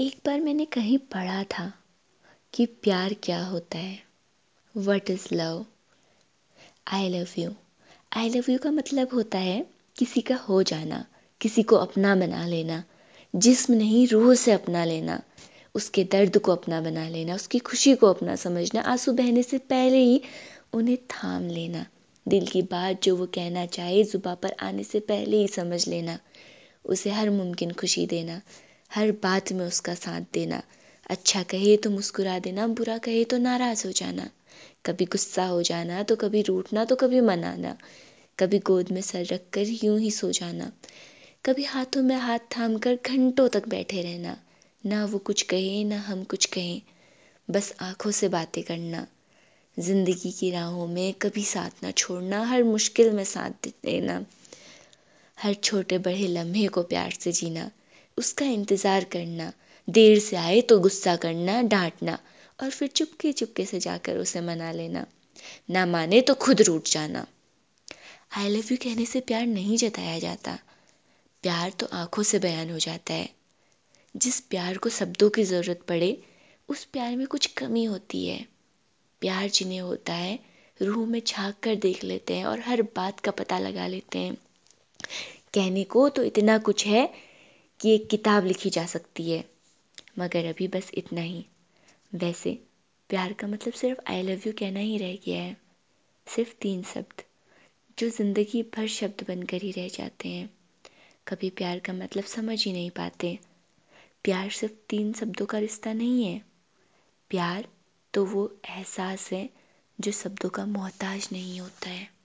एक बार मैंने कहीं पढ़ा था कि प्यार क्या होता है। What is love I love you I love you का मतलब होता है किसी का हो जाना, किसी को अपना बना लेना, जिस्म नहीं, रूह से अपना लेना, उसके दर्द को अपना बना लेना, उसकी खुशी को अपना समझना, आँसू बहने से पहले ही उन्हें थाम लेना, दिल की बात जो वो कहना चाहे ज़ुबा पर आने से पहले ही समझ लेना, उसे हर मुमकिन खुशी देना। हर बात में उसका साथ देना। अच्छा कहे तो मुस्कुरा देना, बुरा कहे तो नाराज़ हो जाना। कभी गुस्सा हो जाना तो कभी रूठना तो कभी मनाना। कभी गोद में सर रख कर यूँ ही सो जाना। कभी हाथों में हाथ थाम कर घंटों तक बैठे रहना। ना वो कुछ कहे, ना हम कुछ कहें। बस आँखों से बातें करना। ज़िंदगी की राहों में कभी साथ ना छोड़ना, हर मुश्किल में साथ देना। हर छोटे बड़े लम्हे को प्यार से जीना। उसका इंतज़ार करना, देर से आए तो गुस्सा करना, डांटना और फिर चुपके चुपके से जाकर उसे मना लेना। ना माने तो खुद रूठ जाना। आई लव यू कहने से प्यार नहीं जताया जाता। प्यार तो आँखों से बयान हो जाता है। जिस प्यार को शब्दों की ज़रूरत पड़े, उस प्यार में कुछ कमी होती है। प्यार जिन्हें होता है, रूह में झाँक कर देख लेते हैं और हर बात का पता लगा लेते हैं। कहने को तो इतना कुछ है कि एक किताब लिखी जा सकती है। मगर अभी बस इतना ही। वैसे, प्यार का मतलब सिर्फ़ आई लव यू कहना ही रह गया है। सिर्फ़ तीन शब्द, जो ज़िंदगी भर शब्द बनकर ही रह जाते हैं। कभी प्यार का मतलब समझ ही नहीं पाते। प्यार सिर्फ़ तीन शब्दों का रिश्ता नहीं है। प्यार तो वो एहसास है, जो शब्दों का मोहताज नहीं होता है।